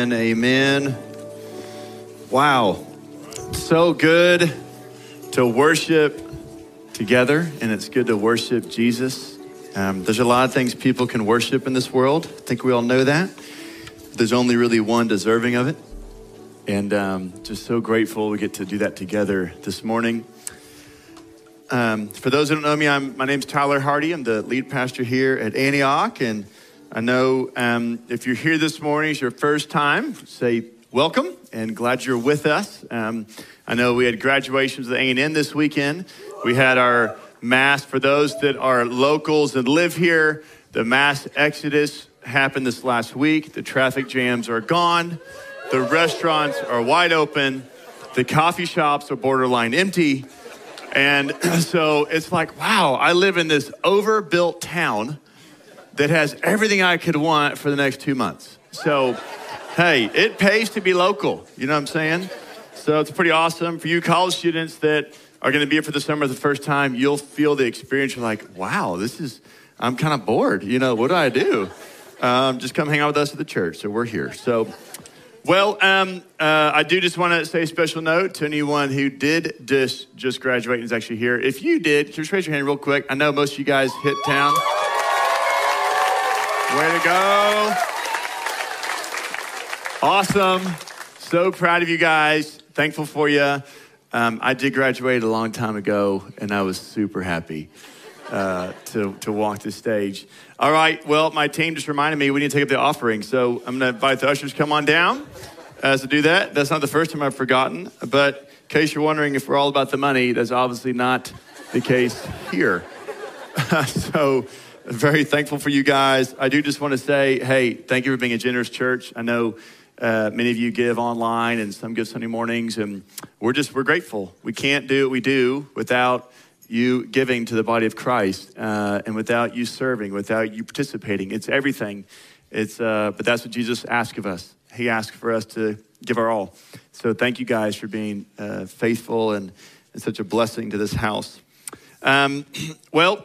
Amen. Wow. So good to worship together, and it's good to worship Jesus. Um, there's a lot of things people can worship in this world. I think we all know that. There's only really one deserving of it. And um, just so grateful we get to do that together this morning. Um, for those who don't know me, I'm, my name's Tyler Hardy. I'm the lead pastor here at Antioch. And I know um, if you're here this morning, it's your first time, say welcome and glad you're with us. Um, I know we had graduations at A&M this weekend. We had our mass for those that are locals and live here. The mass exodus happened this last week. The traffic jams are gone. The restaurants are wide open. The coffee shops are borderline empty. And so it's like, wow, I live in this overbuilt town that has everything I could want for the next two months. So, hey, it pays to be local. You know what I'm saying? So it's pretty awesome for you college students that are going to be here for the summer the first time. You'll feel the experience. You're like, wow, this is, I'm kind of bored. You know, what do I do? Um, just come hang out with us at the church. So we're here. So, well, um, uh, I do just want to say a special note to anyone who did just, just graduate and is actually here. If you did, just raise your hand real quick. I know most of you guys hit town. Way to go. Awesome. So proud of you guys. Thankful for you. Um, I did graduate a long time ago, and I was super happy uh, to, to walk the stage. All right, well, my team just reminded me we need to take up the offering. So I'm going to invite the ushers to come on down as to do that. That's not the first time I've forgotten, but in case you're wondering if we're all about the money, that's obviously not the case here. so, very thankful for you guys. I do just want to say, hey, thank you for being a generous church. I know uh, many of you give online and some give Sunday mornings, and we're just we're grateful. We can't do what we do without you giving to the body of Christ, uh, and without you serving, without you participating. It's everything. It's uh, but that's what Jesus asked of us. He asked for us to give our all. So thank you guys for being uh, faithful and, and such a blessing to this house. Um, well,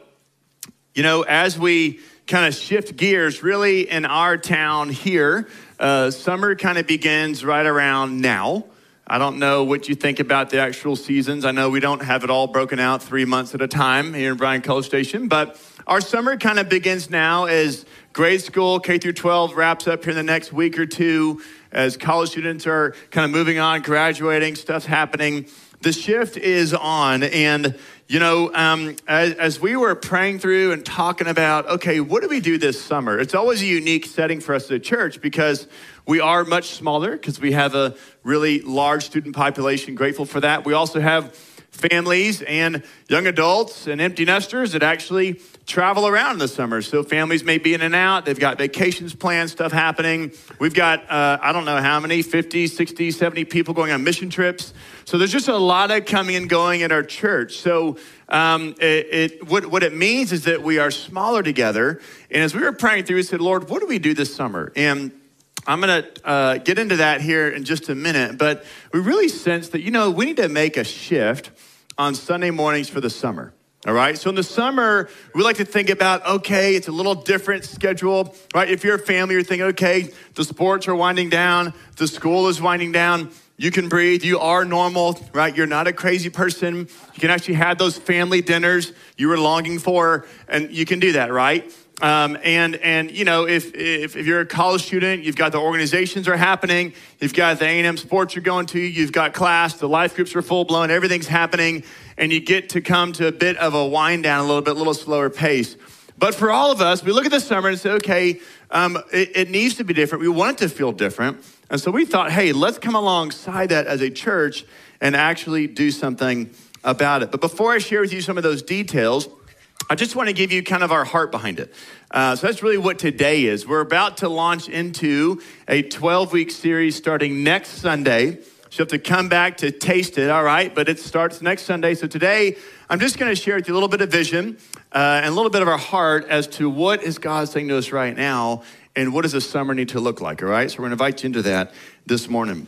you know, as we kind of shift gears, really in our town here, uh, summer kind of begins right around now. I don't know what you think about the actual seasons. I know we don't have it all broken out three months at a time here in Bryan College Station, but our summer kind of begins now as grade school, K through 12, wraps up here in the next week or two, as college students are kind of moving on, graduating, stuff's happening. The shift is on, and you know, um, as, as, we were praying through and talking about, okay, what do we do this summer? It's always a unique setting for us at church because we are much smaller because we have a really large student population. Grateful for that. We also have families and young adults and empty nesters that actually travel around in the summer. So families may be in and out. They've got vacations planned, stuff happening. We've got, uh, I don't know how many, 50, 60, 70 people going on mission trips. So there's just a lot of coming and going at our church. So um, it, it, what, what it means is that we are smaller together. And as we were praying through, we said, Lord, what do we do this summer? And I'm going to uh, get into that here in just a minute, but we really sense that, you know, we need to make a shift on Sunday mornings for the summer. All right. So in the summer, we like to think about, okay, it's a little different schedule, right? If you're a family, you're thinking, okay, the sports are winding down, the school is winding down. You can breathe. You are normal, right? You're not a crazy person. You can actually have those family dinners you were longing for, and you can do that, right? Um, and and you know if, if, if you're a college student, you've got the organizations are happening, you've got the A&M sports you're going to, you've got class, the life groups are full blown, everything's happening, and you get to come to a bit of a wind down, a little bit, a little slower pace. But for all of us, we look at the summer and say, okay, um, it, it needs to be different. We want it to feel different, and so we thought, hey, let's come alongside that as a church and actually do something about it. But before I share with you some of those details. I just want to give you kind of our heart behind it. Uh, so that's really what today is. We're about to launch into a 12 week series starting next Sunday. So you have to come back to taste it, all right? But it starts next Sunday. So today, I'm just going to share with you a little bit of vision uh, and a little bit of our heart as to what is God saying to us right now and what does the summer need to look like, all right? So we're going to invite you into that this morning.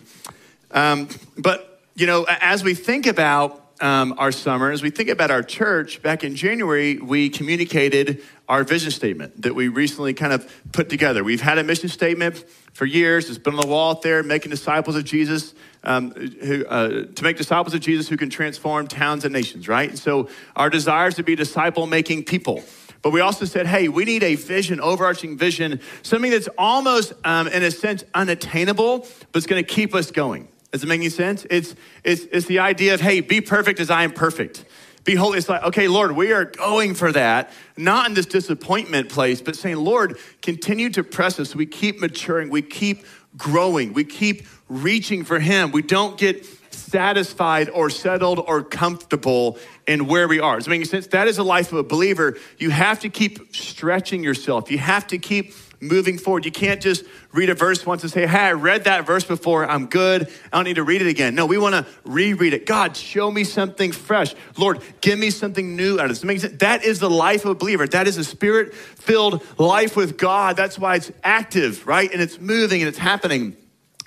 Um, but, you know, as we think about um, our summer, as we think about our church, back in January, we communicated our vision statement that we recently kind of put together. We've had a mission statement for years. It's been on the wall out there, making disciples of Jesus, um, who, uh, to make disciples of Jesus who can transform towns and nations, right? And so our desire is to be disciple making people. But we also said, hey, we need a vision, overarching vision, something that's almost, um, in a sense, unattainable, but it's going to keep us going. Does it make any sense? It's, it's, it's the idea of, hey, be perfect as I am perfect. Be holy. It's like, okay, Lord, we are going for that, not in this disappointment place, but saying, Lord, continue to press us. We keep maturing, we keep growing, we keep reaching for Him. We don't get satisfied or settled or comfortable in where we are. Does it make sense? That is the life of a believer. You have to keep stretching yourself. You have to keep moving forward. You can't just read a verse once and say, Hey, I read that verse before. I'm good. I don't need to read it again. No, we want to reread it. God, show me something fresh. Lord, give me something new out of this. That is the life of a believer. That is a spirit filled life with God. That's why it's active, right? And it's moving and it's happening.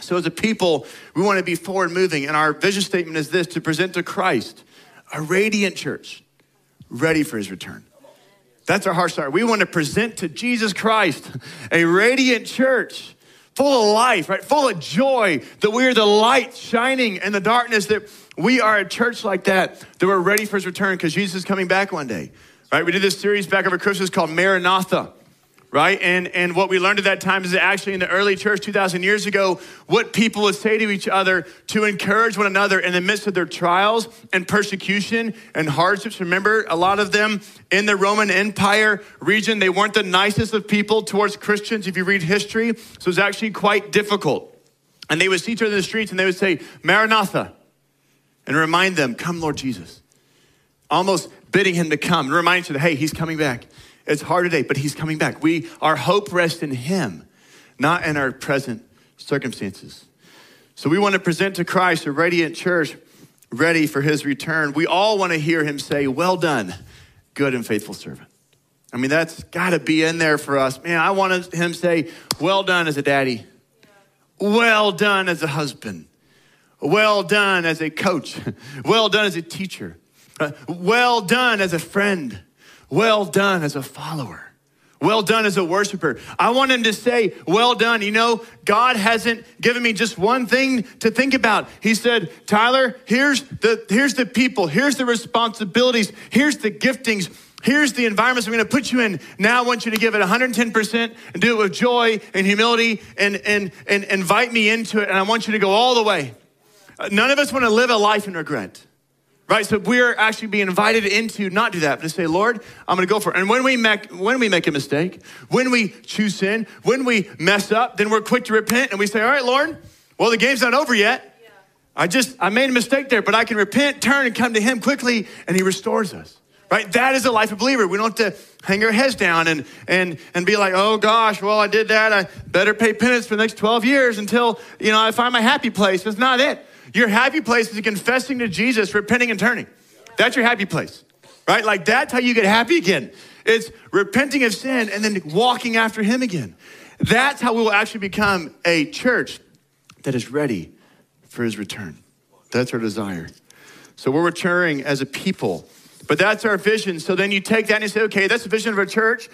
So, as a people, we want to be forward moving. And our vision statement is this to present to Christ a radiant church ready for his return. That's our heart start. We want to present to Jesus Christ a radiant church full of life, right? Full of joy, that we are the light shining in the darkness, that we are a church like that, that we're ready for his return because Jesus is coming back one day, right? We did this series back over Christmas called Maranatha right? And, and what we learned at that time is that actually in the early church 2,000 years ago, what people would say to each other to encourage one another in the midst of their trials and persecution and hardships. Remember, a lot of them in the Roman Empire region, they weren't the nicest of people towards Christians if you read history. So it was actually quite difficult. And they would see each other in the streets and they would say, Maranatha, and remind them, Come, Lord Jesus. Almost bidding him to come and remind you that, hey, he's coming back. It's hard today, but he's coming back. We, our hope rests in him, not in our present circumstances. So we want to present to Christ a radiant church ready for his return. We all want to hear him say, Well done, good and faithful servant. I mean, that's got to be in there for us. Man, I want him to say, Well done as a daddy, well done as a husband, well done as a coach, well done as a teacher, uh, well done as a friend. Well done as a follower. Well done as a worshiper. I want him to say, Well done. You know, God hasn't given me just one thing to think about. He said, Tyler, here's the, here's the people, here's the responsibilities, here's the giftings, here's the environments I'm going to put you in. Now I want you to give it 110% and do it with joy and humility and, and, and invite me into it. And I want you to go all the way. None of us want to live a life in regret right? So we're actually being invited into not do that, but to say, Lord, I'm going to go for it. And when we make when we make a mistake, when we choose sin, when we mess up, then we're quick to repent and we say, All right, Lord, well, the game's not over yet. Yeah. I just I made a mistake there, but I can repent, turn, and come to Him quickly, and He restores us. Right? That is a life of believer. We don't have to hang our heads down and and and be like, oh gosh, well, I did that. I better pay penance for the next 12 years until you know I find my happy place. That's not it. Your happy place is confessing to Jesus, repenting and turning. That's your happy place, right? Like that's how you get happy again. It's repenting of sin and then walking after Him again. That's how we will actually become a church that is ready for His return. That's our desire. So we're maturing as a people, but that's our vision. So then you take that and you say, okay, that's the vision of our church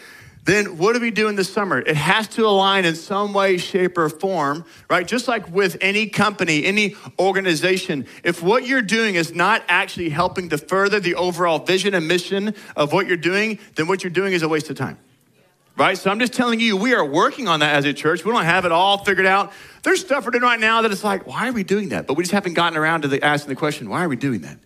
then what do we do in the summer? It has to align in some way, shape, or form, right? Just like with any company, any organization, if what you're doing is not actually helping to further the overall vision and mission of what you're doing, then what you're doing is a waste of time. Right? So I'm just telling you, we are working on that as a church. We don't have it all figured out. There's stuff we're doing right now that it's like, why are we doing that? But we just haven't gotten around to the, asking the question, why are we doing that?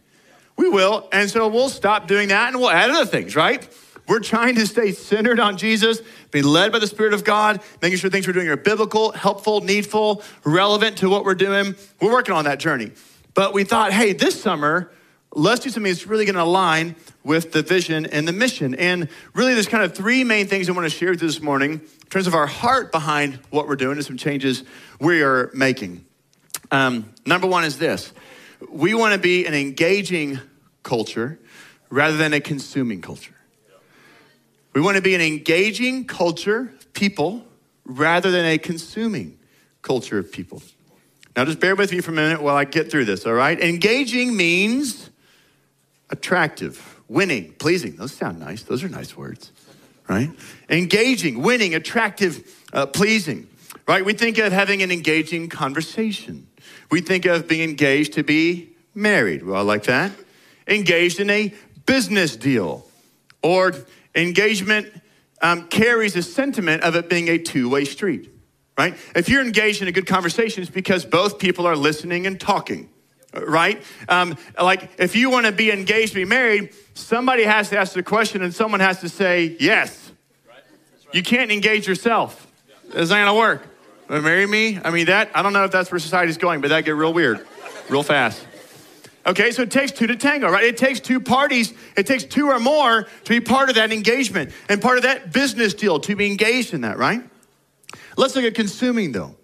We will. And so we'll stop doing that and we'll add other things, right? We're trying to stay centered on Jesus, be led by the Spirit of God, making sure things we're doing are biblical, helpful, needful, relevant to what we're doing. We're working on that journey. But we thought, hey, this summer, let's do something that's really going to align with the vision and the mission. And really, there's kind of three main things I want to share with you this morning in terms of our heart behind what we're doing and some changes we are making. Um, number one is this we want to be an engaging culture rather than a consuming culture. We want to be an engaging culture of people rather than a consuming culture of people. Now, just bear with me for a minute while I get through this, all right? Engaging means attractive, winning, pleasing. Those sound nice. Those are nice words, right? Engaging, winning, attractive, uh, pleasing, right? We think of having an engaging conversation. We think of being engaged to be married. Well, I like that. Engaged in a business deal or engagement um, carries a sentiment of it being a two way street, right? If you're engaged in a good conversation, it's because both people are listening and talking, right? Um, like if you want to be engaged, be married, somebody has to ask the question and someone has to say yes. You can't engage yourself. It's not gonna work. Marry me? I mean, that, I don't know if that's where society's going, but that get real weird real fast. Okay, so it takes two to tango, right? It takes two parties, it takes two or more to be part of that engagement and part of that business deal to be engaged in that, right? Let's look at consuming though.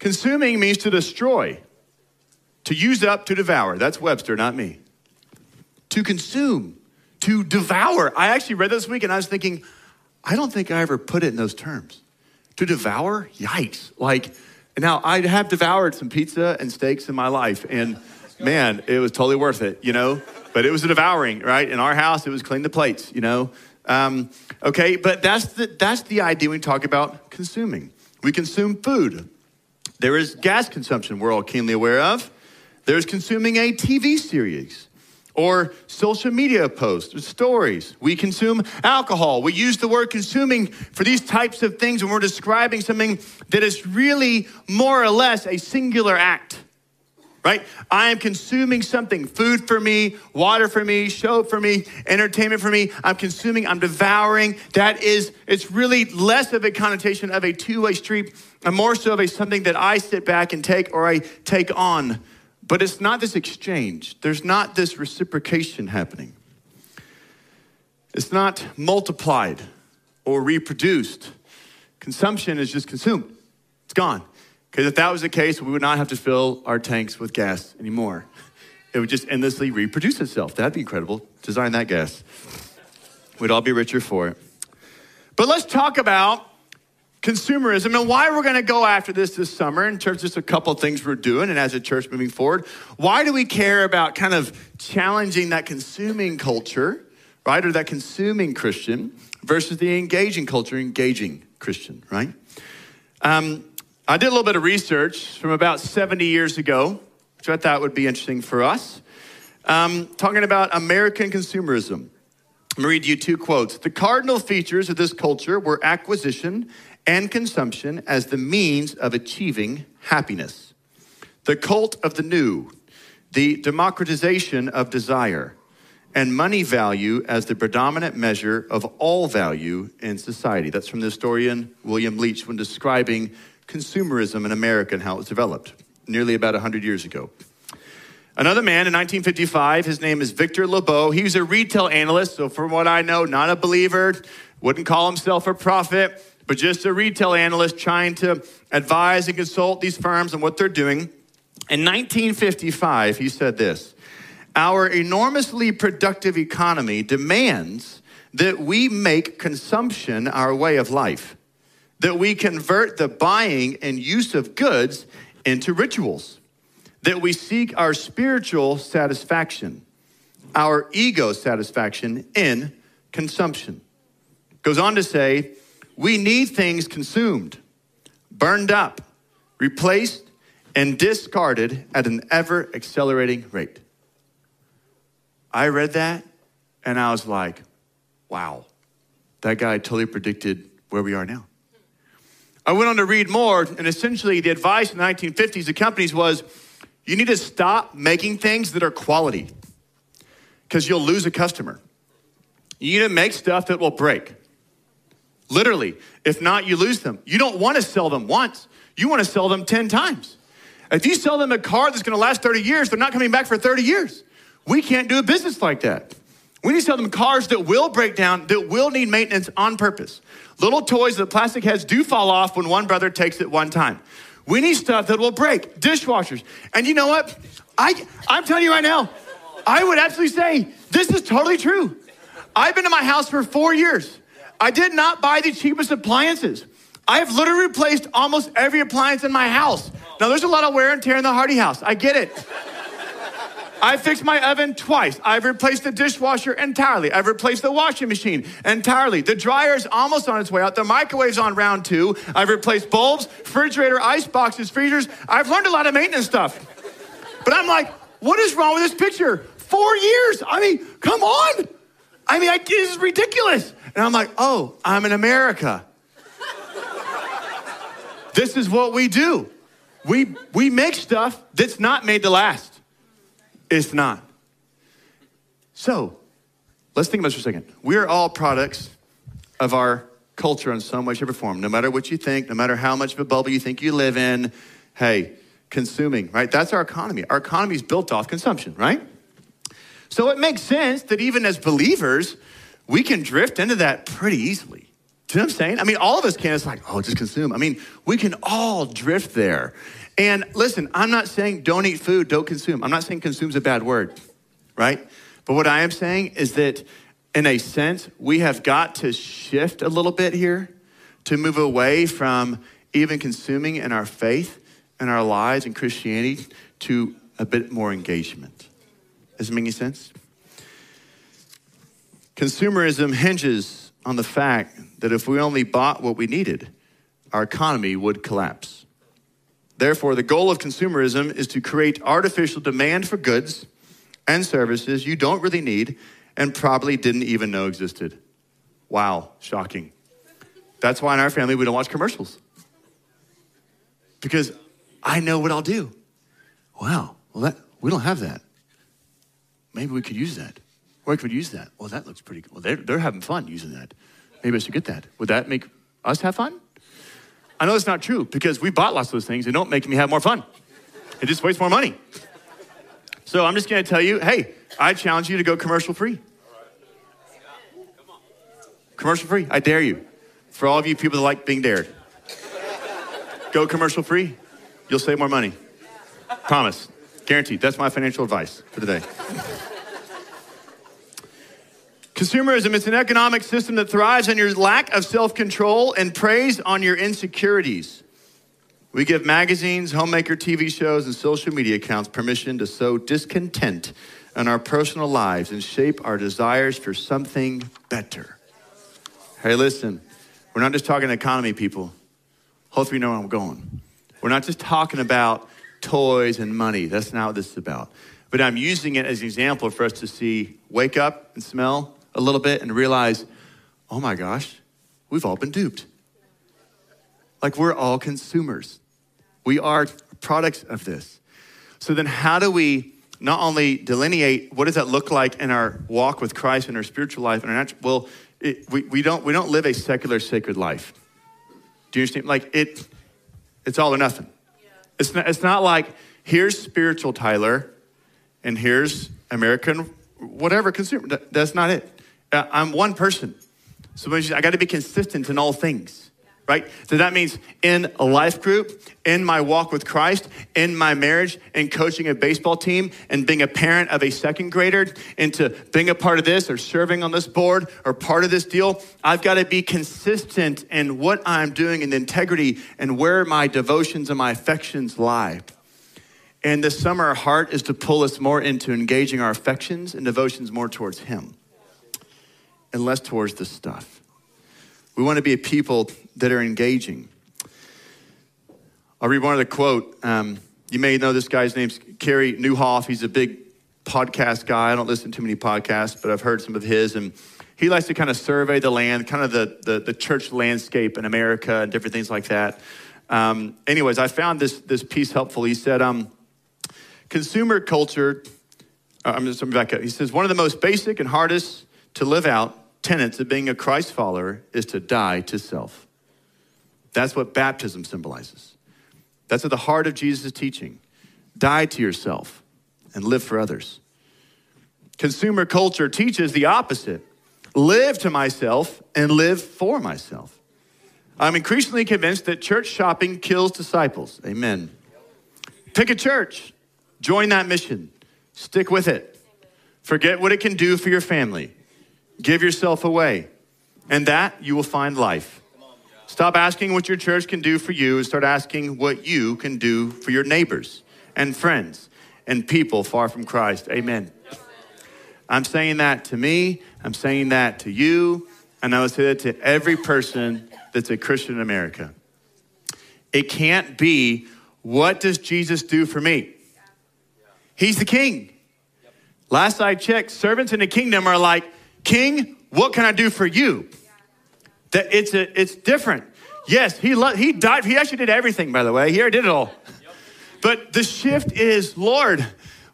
Consuming means to destroy, to use up, to devour. That's Webster, not me. To consume, to devour. I actually read this week and I was thinking, I don't think I ever put it in those terms. To devour? Yikes. Like, now I have devoured some pizza and steaks in my life and man, it was totally worth it, you know? But it was devouring, right? In our house, it was clean the plates, you know? Um, okay, but that's the, that's the idea when we talk about consuming. We consume food. There is gas consumption, we're all keenly aware of. There's consuming a TV series or social media posts or stories. We consume alcohol. We use the word consuming for these types of things when we're describing something that is really more or less a singular act right? I am consuming something food for me, water for me, show for me, entertainment for me. I'm consuming, I'm devouring. That is, it's really less of a connotation of a two way street and more so of a something that I sit back and take or I take on. But it's not this exchange, there's not this reciprocation happening. It's not multiplied or reproduced. Consumption is just consumed, it's gone. Because if that was the case, we would not have to fill our tanks with gas anymore. It would just endlessly reproduce itself. That'd be incredible. Design that gas. We'd all be richer for it. But let's talk about consumerism and why we're going to go after this this summer in terms of just a couple things we're doing and as a church moving forward. Why do we care about kind of challenging that consuming culture, right, or that consuming Christian versus the engaging culture, engaging Christian, right? Um, I did a little bit of research from about 70 years ago, which I thought would be interesting for us, um, talking about American consumerism. I'm read you two quotes. The cardinal features of this culture were acquisition and consumption as the means of achieving happiness, the cult of the new, the democratization of desire, and money value as the predominant measure of all value in society. That's from the historian William Leach when describing consumerism in America and how it was developed nearly about 100 years ago. Another man in 1955, his name is Victor Lebow. He was a retail analyst, so from what I know, not a believer, wouldn't call himself a prophet, but just a retail analyst trying to advise and consult these firms on what they're doing. In 1955, he said this Our enormously productive economy demands that we make consumption our way of life that we convert the buying and use of goods into rituals, that we seek our spiritual satisfaction, our ego satisfaction in consumption. Goes on to say, we need things consumed, burned up, replaced, and discarded at an ever accelerating rate. I read that and I was like, wow, that guy totally predicted where we are now. I went on to read more, and essentially the advice in the 1950s to companies was you need to stop making things that are quality because you'll lose a customer. You need to make stuff that will break. Literally, if not, you lose them. You don't want to sell them once, you want to sell them 10 times. If you sell them a car that's going to last 30 years, they're not coming back for 30 years. We can't do a business like that. We need to sell them cars that will break down, that will need maintenance on purpose. Little toys that plastic heads do fall off when one brother takes it one time. We need stuff that will break, dishwashers. And you know what? I, I'm telling you right now, I would absolutely say this is totally true. I've been in my house for four years. I did not buy the cheapest appliances. I have literally replaced almost every appliance in my house. Now, there's a lot of wear and tear in the Hardy house. I get it. I fixed my oven twice. I've replaced the dishwasher entirely. I've replaced the washing machine entirely. The dryer's almost on its way out. The microwave's on round two. I've replaced bulbs, refrigerator, ice boxes, freezers. I've learned a lot of maintenance stuff. But I'm like, what is wrong with this picture? Four years. I mean, come on. I mean, I, this is ridiculous. And I'm like, oh, I'm in America. this is what we do. We, we make stuff that's not made to last. It's not. So, let's think about this for a second. We're all products of our culture in some way, shape, or form. No matter what you think, no matter how much of a bubble you think you live in, hey, consuming, right? That's our economy. Our economy is built off consumption, right? So it makes sense that even as believers, we can drift into that pretty easily. Do you know what I'm saying? I mean, all of us can. It's like, oh, just consume. I mean, we can all drift there. And listen, I'm not saying don't eat food, don't consume. I'm not saying consume's a bad word, right? But what I am saying is that in a sense, we have got to shift a little bit here to move away from even consuming in our faith and our lives and Christianity to a bit more engagement. Does it make any sense? Consumerism hinges on the fact that if we only bought what we needed, our economy would collapse. Therefore, the goal of consumerism is to create artificial demand for goods and services you don't really need and probably didn't even know existed. Wow, shocking. That's why in our family we don't watch commercials. Because I know what I'll do. Wow, well, that, we don't have that. Maybe we could use that. Or I could use that. Well, that looks pretty good. Well, they're, they're having fun using that. Maybe I should get that. Would that make us have fun? I know it's not true because we bought lots of those things and don't make me have more fun. It just wastes more money. So I'm just gonna tell you hey, I challenge you to go commercial free. Commercial free, I dare you. For all of you people that like being dared, go commercial free. You'll save more money. Promise. Guaranteed. That's my financial advice for today. Consumerism is an economic system that thrives on your lack of self control and preys on your insecurities. We give magazines, homemaker TV shows, and social media accounts permission to sow discontent in our personal lives and shape our desires for something better. Hey, listen, we're not just talking economy, people. Hopefully, you know where I'm going. We're not just talking about toys and money. That's not what this is about. But I'm using it as an example for us to see wake up and smell a little bit and realize, oh my gosh, we've all been duped. Like we're all consumers. We are products of this. So then, how do we not only delineate what does that look like in our walk with Christ in our spiritual life and our natural? Well, it, we, we don't we don't live a secular sacred life. Do you understand? Like it, it's all or nothing. Yeah. It's not, it's not like here's spiritual Tyler, and here's American whatever consumer. That's not it. Uh, I'm one person. So I got to be consistent in all things, right? So that means in a life group, in my walk with Christ, in my marriage, in coaching a baseball team, and being a parent of a second grader, into being a part of this or serving on this board or part of this deal. I've got to be consistent in what I'm doing and integrity and where my devotions and my affections lie. And this summer, our heart is to pull us more into engaging our affections and devotions more towards Him and less towards the stuff. We want to be a people that are engaging. I'll read one of the quote. Um, you may know this guy's name's Carey Nieuwhof. He's a big podcast guy. I don't listen to too many podcasts, but I've heard some of his. And he likes to kind of survey the land, kind of the, the, the church landscape in America and different things like that. Um, anyways, I found this, this piece helpful. He said, um, consumer culture, uh, I'm just back up. He says, one of the most basic and hardest to live out tenets of being a Christ follower is to die to self. That's what baptism symbolizes. That's at the heart of Jesus' teaching. Die to yourself and live for others. Consumer culture teaches the opposite live to myself and live for myself. I'm increasingly convinced that church shopping kills disciples. Amen. Pick a church, join that mission, stick with it. Forget what it can do for your family. Give yourself away. And that you will find life. Stop asking what your church can do for you and start asking what you can do for your neighbors and friends and people far from Christ. Amen. I'm saying that to me, I'm saying that to you, and I would say that to every person that's a Christian in America. It can't be, what does Jesus do for me? He's the king. Last I checked, servants in the kingdom are like, King, what can I do for you? That it's a, it's different. Yes, he lo- he died. He actually did everything, by the way. He already did it all. But the shift is, Lord,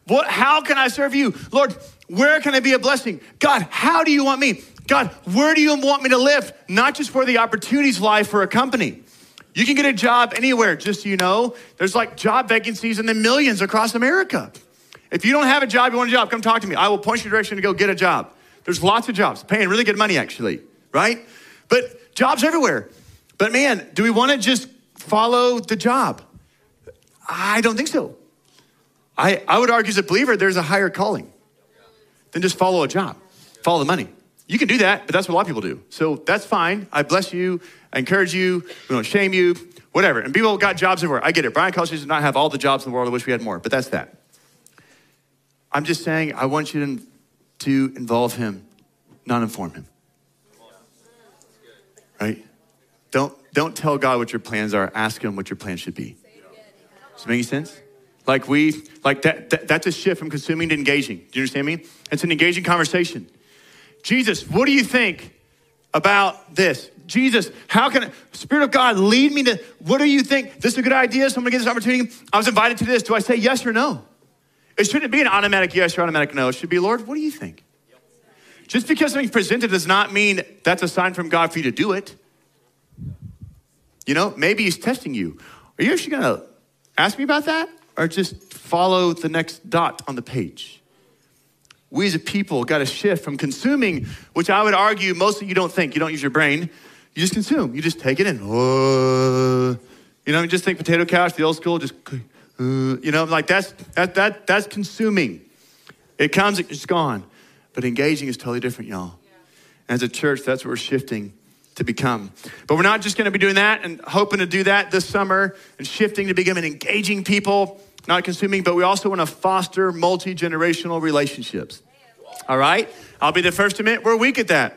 what? How can I serve you, Lord? Where can I be a blessing? God, how do you want me? God, where do you want me to live? Not just where the opportunities lie for a company. You can get a job anywhere, just so you know. There's like job vacancies in the millions across America. If you don't have a job, you want a job, come talk to me. I will point you direction to go get a job. There's lots of jobs, paying really good money, actually, right? But jobs everywhere. But man, do we want to just follow the job? I don't think so. I, I would argue as a believer, there's a higher calling than just follow a job, follow the money. You can do that, but that's what a lot of people do. So that's fine. I bless you. I encourage you. We don't shame you, whatever. And people got jobs everywhere. I get it. Bryan College does not have all the jobs in the world. I wish we had more, but that's that. I'm just saying, I want you to, to involve him, not inform him. Right? Don't, don't tell God what your plans are. Ask him what your plans should be. Does it make any sense? Like we, like that, that, that's a shift from consuming to engaging. Do you understand me? It's an engaging conversation. Jesus, what do you think about this? Jesus, how can Spirit of God lead me to, what do you think? This is a good idea, so I'm gonna get this opportunity. I was invited to this. Do I say yes or no? It shouldn't be an automatic yes or automatic no. It should be, Lord, what do you think? Just because something's presented does not mean that's a sign from God for you to do it. You know, maybe He's testing you. Are you actually gonna ask me about that? Or just follow the next dot on the page? We as a people got to shift from consuming, which I would argue mostly you don't think, you don't use your brain. You just consume, you just take it in. Uh, you know, I just think potato couch, the old school, just Uh, you know, like that's that that that's consuming. It comes, it's gone. But engaging is totally different, y'all. Yeah. As a church, that's what we're shifting to become. But we're not just going to be doing that and hoping to do that this summer and shifting to become an engaging people, not consuming, but we also want to foster multi generational relationships. All right? I'll be the first to admit we're weak at that.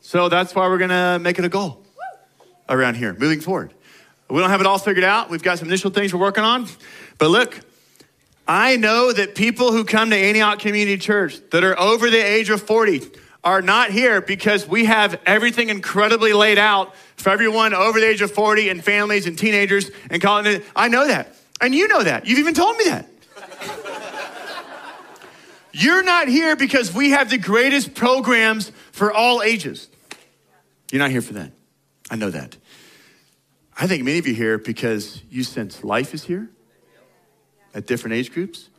So that's why we're going to make it a goal around here moving forward. We don't have it all figured out. We've got some initial things we're working on. But look, I know that people who come to Antioch Community Church that are over the age of 40 are not here because we have everything incredibly laid out for everyone over the age of 40 and families and teenagers and college. I know that. And you know that. You've even told me that. You're not here because we have the greatest programs for all ages. You're not here for that. I know that. I think many of you here because you sense life is here at different age groups.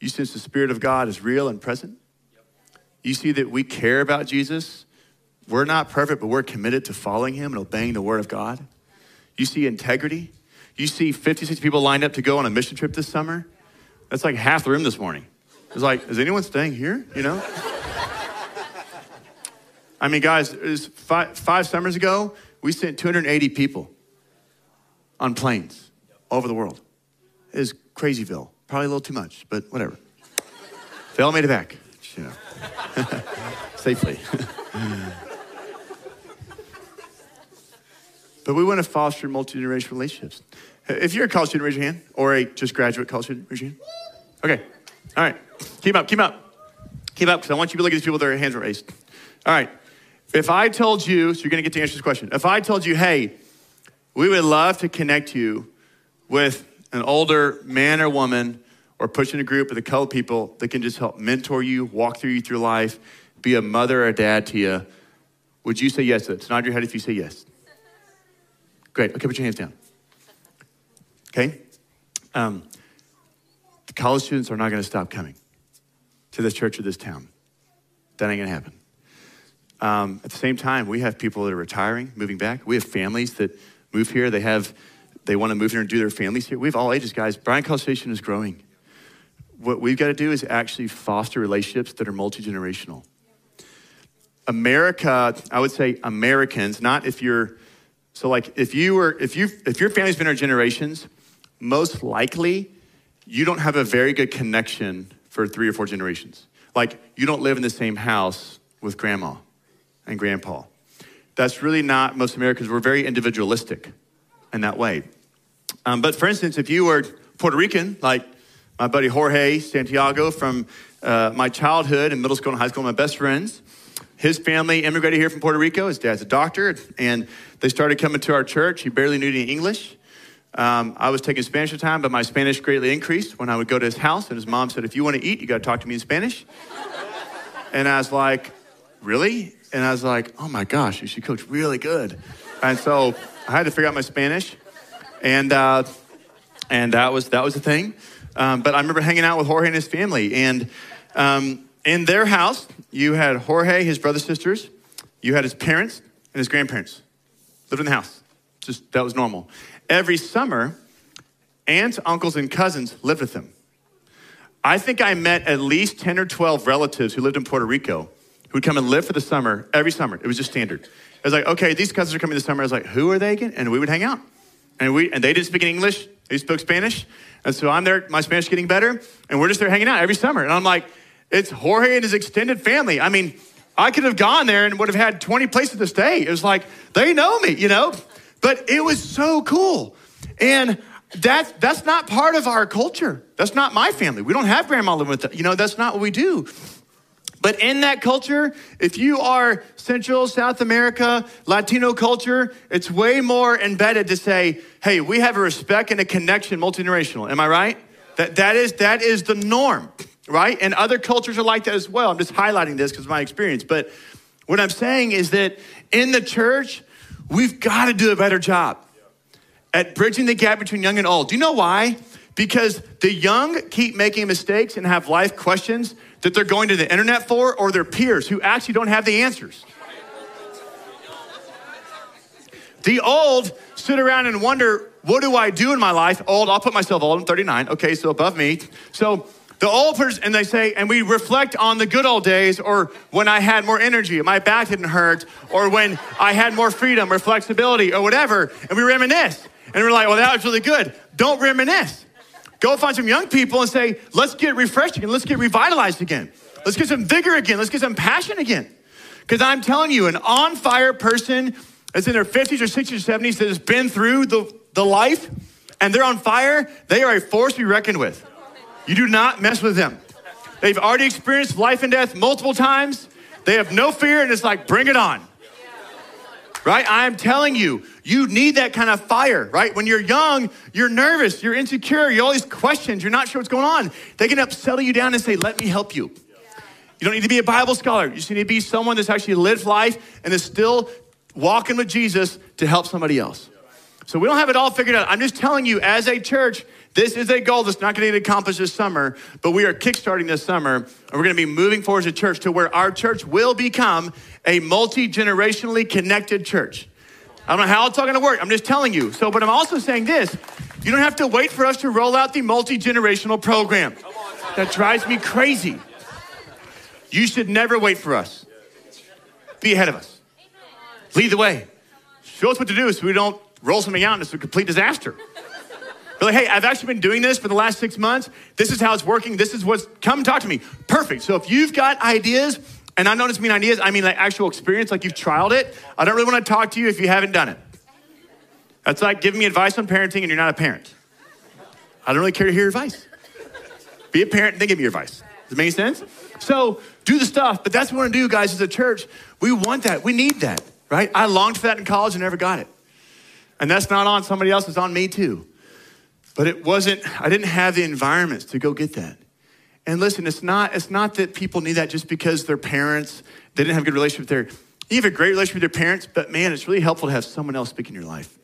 You sense the Spirit of God is real and present. You see that we care about Jesus. We're not perfect, but we're committed to following him and obeying the word of God. You see integrity. You see 56 people lined up to go on a mission trip this summer. That's like half the room this morning. It's like, is anyone staying here? You know? I mean, guys, it was five, five summers ago, we sent 280 people on planes over the world. It was crazyville. Probably a little too much, but whatever. they all made it back, you know, safely. but we want to foster multi-generational relationships. If you're a college student, raise your hand, or a just graduate college student, raise your hand. Okay, all right, keep up, keep up, keep up, because I want you to look at these people with their hands raised. All right, if I told you, so you're going to get to answer this question. If I told you, hey, we would love to connect you with an older man or woman or push in a group with a couple people that can just help mentor you, walk through you through life, be a mother or a dad to you. Would you say yes to that? Nod your head if you say yes. Great. Okay, put your hands down. Okay? Um, the college students are not going to stop coming to this church or this town. That ain't going to happen. Um, at the same time, we have people that are retiring, moving back. We have families that move here. They have, they want to move here and do their families here. We have all ages, guys. Bryan College Station is growing. What we've got to do is actually foster relationships that are multi generational. America, I would say Americans, not if you're, so like if you were, if you, if your family's been here generations, most likely you don't have a very good connection for three or four generations. Like, you don't live in the same house with grandma and grandpa. That's really not most Americans. We're very individualistic in that way. Um, but for instance, if you were Puerto Rican, like my buddy Jorge Santiago from uh, my childhood and middle school and high school, my best friends, his family immigrated here from Puerto Rico. His dad's a doctor, and they started coming to our church. He barely knew any English. Um, I was taking Spanish at the time, but my Spanish greatly increased when I would go to his house, and his mom said, If you want to eat, you got to talk to me in Spanish. and I was like, Really? And I was like, Oh my gosh, she coached really good. And so I had to figure out my Spanish, and, uh, and that, was, that was the thing. Um, but I remember hanging out with Jorge and his family, and um, in their house, you had Jorge, his brothers, sisters, you had his parents and his grandparents lived in the house. Just that was normal. Every summer, aunts, uncles, and cousins lived with them. I think I met at least 10 or 12 relatives who lived in Puerto Rico who would come and live for the summer every summer. It was just standard. It was like, okay, these cousins are coming this summer. I was like, who are they again? And we would hang out. And, we, and they didn't speak English, they spoke Spanish. And so I'm there, my Spanish getting better, and we're just there hanging out every summer. And I'm like, it's Jorge and his extended family. I mean, I could have gone there and would have had 20 places to stay. It was like, they know me, you know? But it was so cool. And that, that's not part of our culture. That's not my family. We don't have grandma living with us. You know, that's not what we do. But in that culture, if you are Central, South America, Latino culture, it's way more embedded to say, hey, we have a respect and a connection multi-generational. Am I right? That, that, is, that is the norm right? And other cultures are like that as well. I'm just highlighting this because of my experience. But what I'm saying is that in the church, we've got to do a better job at bridging the gap between young and old. Do you know why? Because the young keep making mistakes and have life questions that they're going to the internet for or their peers who actually don't have the answers. The old sit around and wonder, what do I do in my life? Old, I'll put myself old, I'm 39, okay, so above me. So the old person, and they say, and we reflect on the good old days, or when I had more energy, my back didn't hurt, or when I had more freedom or flexibility or whatever, and we reminisce. And we're like, well, that was really good. Don't reminisce. Go find some young people and say, let's get refreshed again, let's get revitalized again, let's get some vigor again, let's get some passion again. Because I'm telling you, an on fire person that's in their 50s or 60s or 70s that has been through the, the life and they're on fire, they are a force to be reckoned with. You do not mess with them. They've already experienced life and death multiple times. They have no fear, and it's like, bring it on. Right? I am telling you, you need that kind of fire, right? When you're young, you're nervous, you're insecure, you all these questions, you're not sure what's going on. They can help settle you down and say, let me help you. You don't need to be a Bible scholar. You just need to be someone that's actually lived life and is still walking with Jesus to help somebody else. So we don't have it all figured out. I'm just telling you, as a church, this is a goal that's not going to get accomplished this summer, but we are kickstarting this summer, and we're going to be moving forward as a church to where our church will become a multi generationally connected church. I don't know how it's all going to work. I'm just telling you. So, but I'm also saying this you don't have to wait for us to roll out the multi generational program. That drives me crazy. You should never wait for us. Be ahead of us. Lead the way. Show us what to do so we don't roll something out and it's a complete disaster. Be like, hey, I've actually been doing this for the last six months. This is how it's working. This is what's, come talk to me. Perfect. So if you've got ideas, and I don't just mean ideas, I mean like actual experience, like you've trialed it, I don't really want to talk to you if you haven't done it. That's like giving me advice on parenting and you're not a parent. I don't really care to hear your advice. Be a parent and then give me your advice. Does it make sense? So do the stuff, but that's what we want to do, guys, as a church. We want that. We need that, right? I longed for that in college and never got it. And that's not on somebody else, it's on me too. But it wasn't, I didn't have the environments to go get that. And listen, it's not, it's not that people need that just because their parents, they didn't have a good relationship with their, you have a great relationship with your parents, but man, it's really helpful to have someone else speak in your life.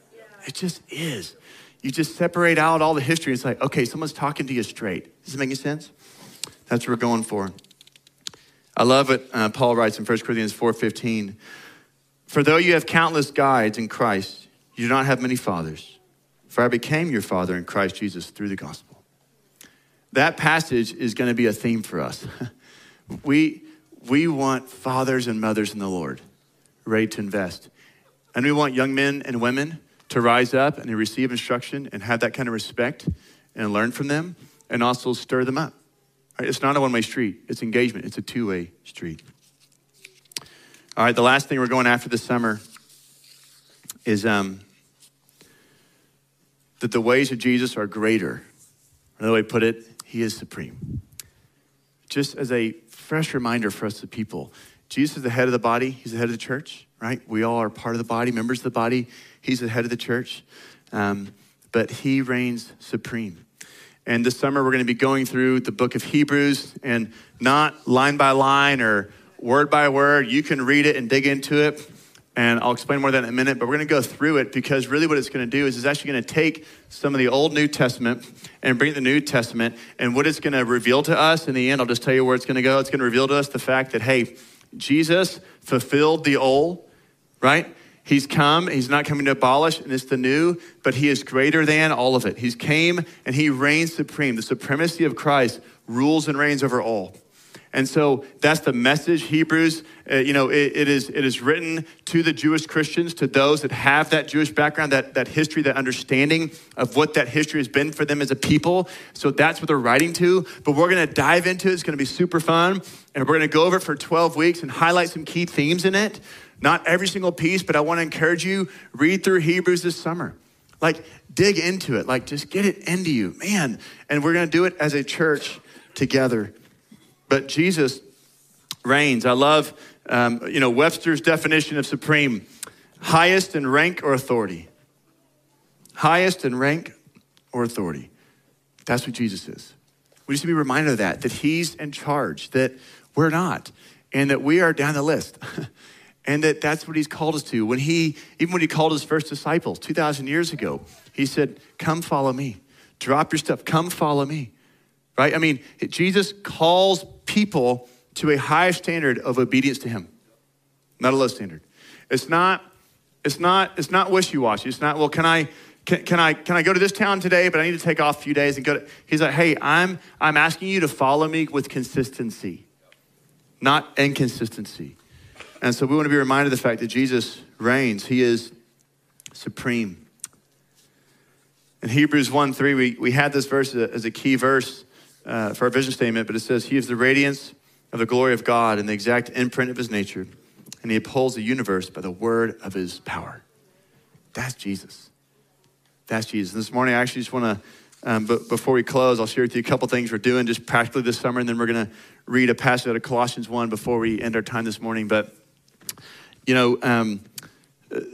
It just is. You just separate out all the history. It's like, okay, someone's talking to you straight. Does it make any sense? That's what we're going for. I love what uh, Paul writes in 1 Corinthians 4.15. For though you have countless guides in Christ, you do not have many fathers. For I became your father in Christ Jesus through the gospel. That passage is going to be a theme for us. we, we want fathers and mothers in the Lord ready to invest. And we want young men and women to rise up and to receive instruction and have that kind of respect and learn from them and also stir them up. Right? It's not a one way street, it's engagement, it's a two way street. All right, the last thing we're going after this summer is um, that the ways of Jesus are greater. Another way to put it, he is supreme. Just as a fresh reminder for us, the people, Jesus is the head of the body, he's the head of the church, right? We all are part of the body, members of the body. He's the head of the church, um, but he reigns supreme. And this summer, we're going to be going through the book of Hebrews and not line by line or word by word. You can read it and dig into it. And I'll explain more of that in a minute, but we're going to go through it because really what it's going to do is it's actually going to take some of the Old New Testament and bring the New Testament. And what it's going to reveal to us in the end, I'll just tell you where it's going to go. It's going to reveal to us the fact that, hey, Jesus fulfilled the old, right? He's come, he's not coming to abolish, and it's the new, but he is greater than all of it. He's came and he reigns supreme. The supremacy of Christ rules and reigns over all. And so that's the message, Hebrews. Uh, you know, it, it, is, it is written to the Jewish Christians, to those that have that Jewish background, that, that history, that understanding of what that history has been for them as a people. So that's what they're writing to. But we're going to dive into it. It's going to be super fun. And we're going to go over it for 12 weeks and highlight some key themes in it. Not every single piece, but I want to encourage you, read through Hebrews this summer. Like, dig into it. Like, just get it into you. Man. And we're going to do it as a church together. But Jesus reigns. I love, um, you know, Webster's definition of supreme highest in rank or authority. Highest in rank or authority. That's what Jesus is. We need to be reminded of that, that he's in charge, that we're not, and that we are down the list. and that that's what he's called us to. When he, even when he called his first disciples 2,000 years ago, he said, Come follow me. Drop your stuff. Come follow me right? I mean, Jesus calls people to a high standard of obedience to him, not a low standard. It's not, it's not, it's not wishy-washy. It's not, well, can I, can, can, I, can I go to this town today, but I need to take off a few days and go to, he's like, hey, I'm, I'm asking you to follow me with consistency, not inconsistency. And so we want to be reminded of the fact that Jesus reigns. He is supreme. In Hebrews 1 3, we, we had this verse as a key verse uh, for our vision statement, but it says, He is the radiance of the glory of God and the exact imprint of His nature, and He upholds the universe by the word of His power. That's Jesus. That's Jesus. And this morning, I actually just want to, um, but before we close, I'll share with you a couple things we're doing just practically this summer, and then we're going to read a passage out of Colossians 1 before we end our time this morning. But, you know, um,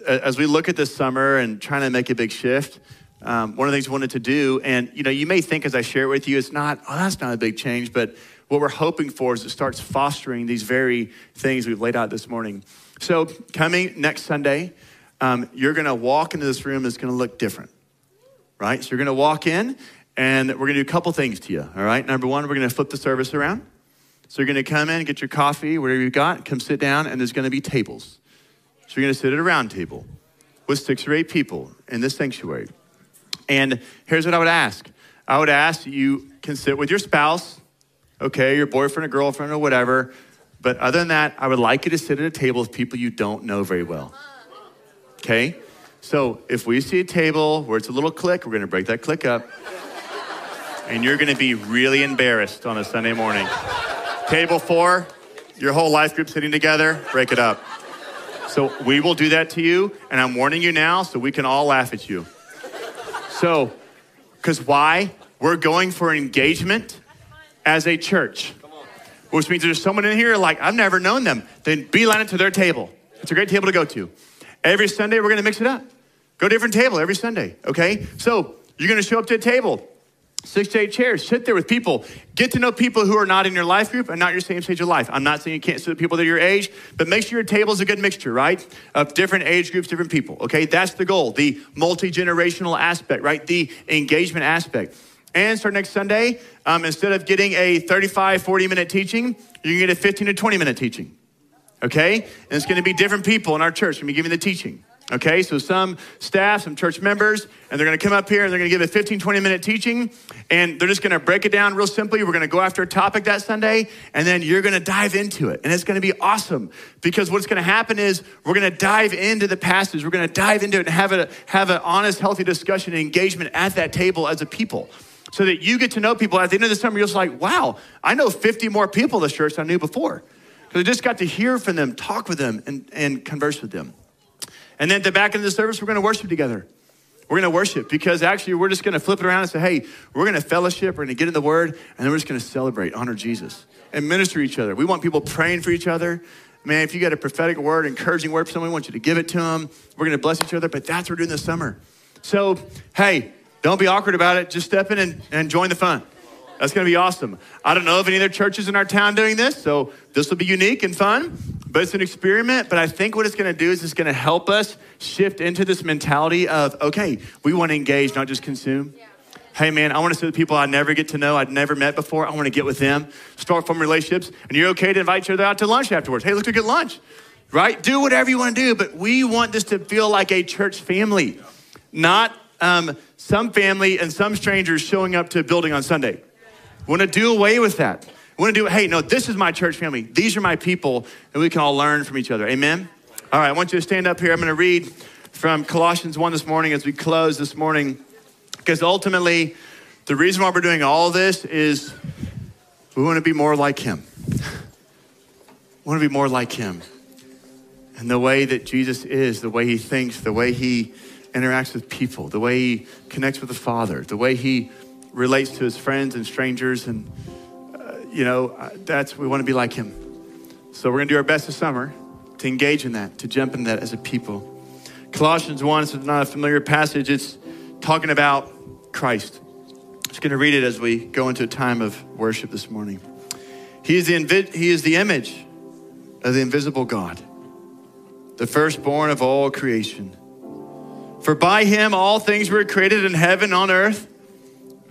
as we look at this summer and trying to make a big shift, um, one of the things we wanted to do, and you know, you may think as I share it with you, it's not, oh, that's not a big change, but what we're hoping for is it starts fostering these very things we've laid out this morning. So, coming next Sunday, um, you're going to walk into this room that's going to look different, right? So, you're going to walk in, and we're going to do a couple things to you, all right? Number one, we're going to flip the service around. So, you're going to come in, get your coffee, whatever you've got, come sit down, and there's going to be tables. So, you're going to sit at a round table with six or eight people in this sanctuary. And here's what I would ask I would ask you can sit with your spouse, okay, your boyfriend or girlfriend or whatever. But other than that, I would like you to sit at a table with people you don't know very well. Okay? So if we see a table where it's a little clique, we're gonna break that clique up. And you're gonna be really embarrassed on a Sunday morning. Table four, your whole life group sitting together, break it up. So we will do that to you, and I'm warning you now so we can all laugh at you. So, because why? We're going for engagement as a church, which means there's someone in here like, I've never known them. Then beeline it to their table. It's a great table to go to. Every Sunday, we're going to mix it up. Go to different table every Sunday, okay? So, you're going to show up to a table six to eight chairs. Sit there with people. Get to know people who are not in your life group and not your same stage of life. I'm not saying you can't sit with people that are your age, but make sure your table is a good mixture, right? Of different age groups, different people. Okay, that's the goal. The multi generational aspect, right? The engagement aspect. And start next Sunday, um, instead of getting a 35, 40 minute teaching, you can get a 15 to 20 minute teaching. Okay? And it's to be different people in our church to be giving the teaching. Okay, so some staff, some church members, and they're gonna come up here and they're gonna give a 15, 20 minute teaching, and they're just gonna break it down real simply. We're gonna go after a topic that Sunday, and then you're gonna dive into it. And it's gonna be awesome because what's gonna happen is we're gonna dive into the passage, we're gonna dive into it and have, a, have an honest, healthy discussion and engagement at that table as a people. so that you get to know people. At the end of the summer, you're just like, wow, I know 50 more people this church than I knew before. Because I just got to hear from them, talk with them, and, and converse with them. And then at the back end of the service, we're going to worship together. We're going to worship because actually we're just going to flip it around and say, hey, we're going to fellowship, we're going to get in the word, and then we're just going to celebrate, honor Jesus, and minister each other. We want people praying for each other. Man, if you got a prophetic word, encouraging word for someone, we want you to give it to them. We're going to bless each other, but that's what we're doing this summer. So, hey, don't be awkward about it. Just step in and, and join the fun. That's going to be awesome. I don't know of any other churches in our town doing this, so this will be unique and fun, but it's an experiment. But I think what it's going to do is it's going to help us shift into this mentality of, okay, we want to engage, not just consume. Yeah. Hey, man, I want to see the people I never get to know, I'd never met before. I want to get with them, start forming relationships, and you're okay to invite each other out to lunch afterwards. Hey, let's go get lunch, right? Do whatever you want to do, but we want this to feel like a church family, not um, some family and some strangers showing up to a building on Sunday. We want to do away with that. We want to do, hey, no, this is my church family. These are my people, and we can all learn from each other. Amen? All right, I want you to stand up here. I'm going to read from Colossians 1 this morning as we close this morning, because ultimately, the reason why we're doing all this is we want to be more like Him. we want to be more like Him. And the way that Jesus is, the way He thinks, the way He interacts with people, the way He connects with the Father, the way He relates to his friends and strangers. And, uh, you know, that's, we want to be like him. So we're going to do our best this summer to engage in that, to jump in that as a people. Colossians 1 is not a familiar passage. It's talking about Christ. I'm just going to read it as we go into a time of worship this morning. He is the, invi- he is the image of the invisible God, the firstborn of all creation. For by him all things were created in heaven on earth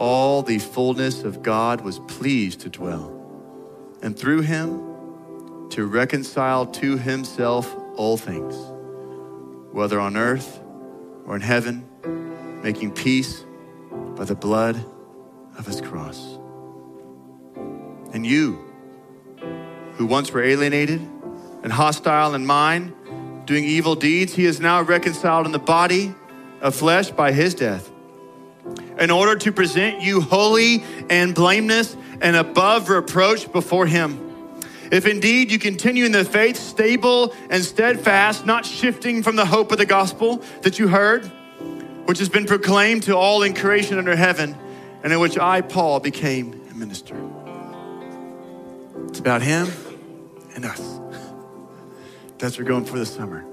all the fullness of God was pleased to dwell, and through him to reconcile to himself all things, whether on earth or in heaven, making peace by the blood of his cross. And you, who once were alienated and hostile in mind, doing evil deeds, he is now reconciled in the body of flesh by his death in order to present you holy and blameless and above reproach before Him. If indeed you continue in the faith, stable and steadfast, not shifting from the hope of the gospel that you heard, which has been proclaimed to all in creation under heaven, and in which I, Paul, became a minister. It's about Him and us. That's what we're going for this summer.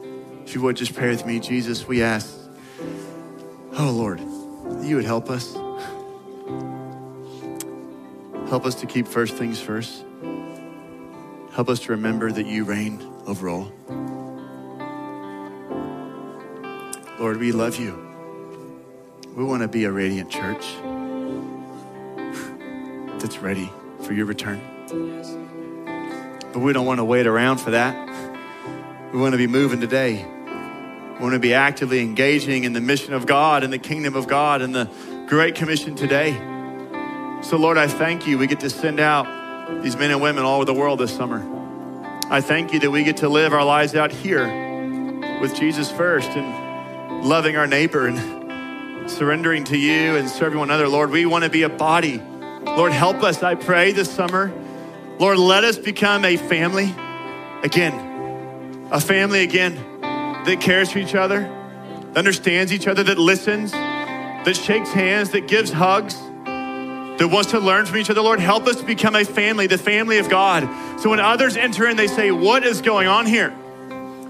If you would just pray with me, Jesus, we ask, oh Lord you would help us. Help us to keep first things first. Help us to remember that you reign over all. Lord, we love you. We want to be a radiant church that's ready for your return. But we don't want to wait around for that. We want to be moving today. We want to be actively engaging in the mission of God and the kingdom of God and the Great Commission today. So, Lord, I thank you. We get to send out these men and women all over the world this summer. I thank you that we get to live our lives out here with Jesus first and loving our neighbor and surrendering to you and serving one another. Lord, we want to be a body. Lord, help us, I pray, this summer. Lord, let us become a family again, a family again that cares for each other, that understands each other, that listens, that shakes hands, that gives hugs, that wants to learn from each other. Lord, help us to become a family, the family of God. So when others enter in, they say, What is going on here?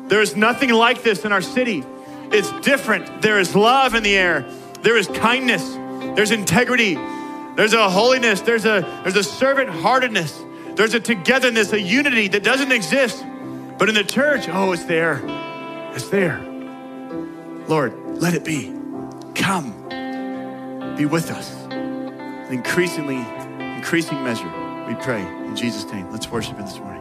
There is nothing like this in our city. It's different. There is love in the air, there is kindness, there's integrity, there's a holiness, there's a, there's a servant heartedness, there's a togetherness, a unity that doesn't exist. But in the church, oh, it's there is there. Lord, let it be. Come, be with us. increasingly, increasing measure. We pray in Jesus' name. Let's worship Him this morning.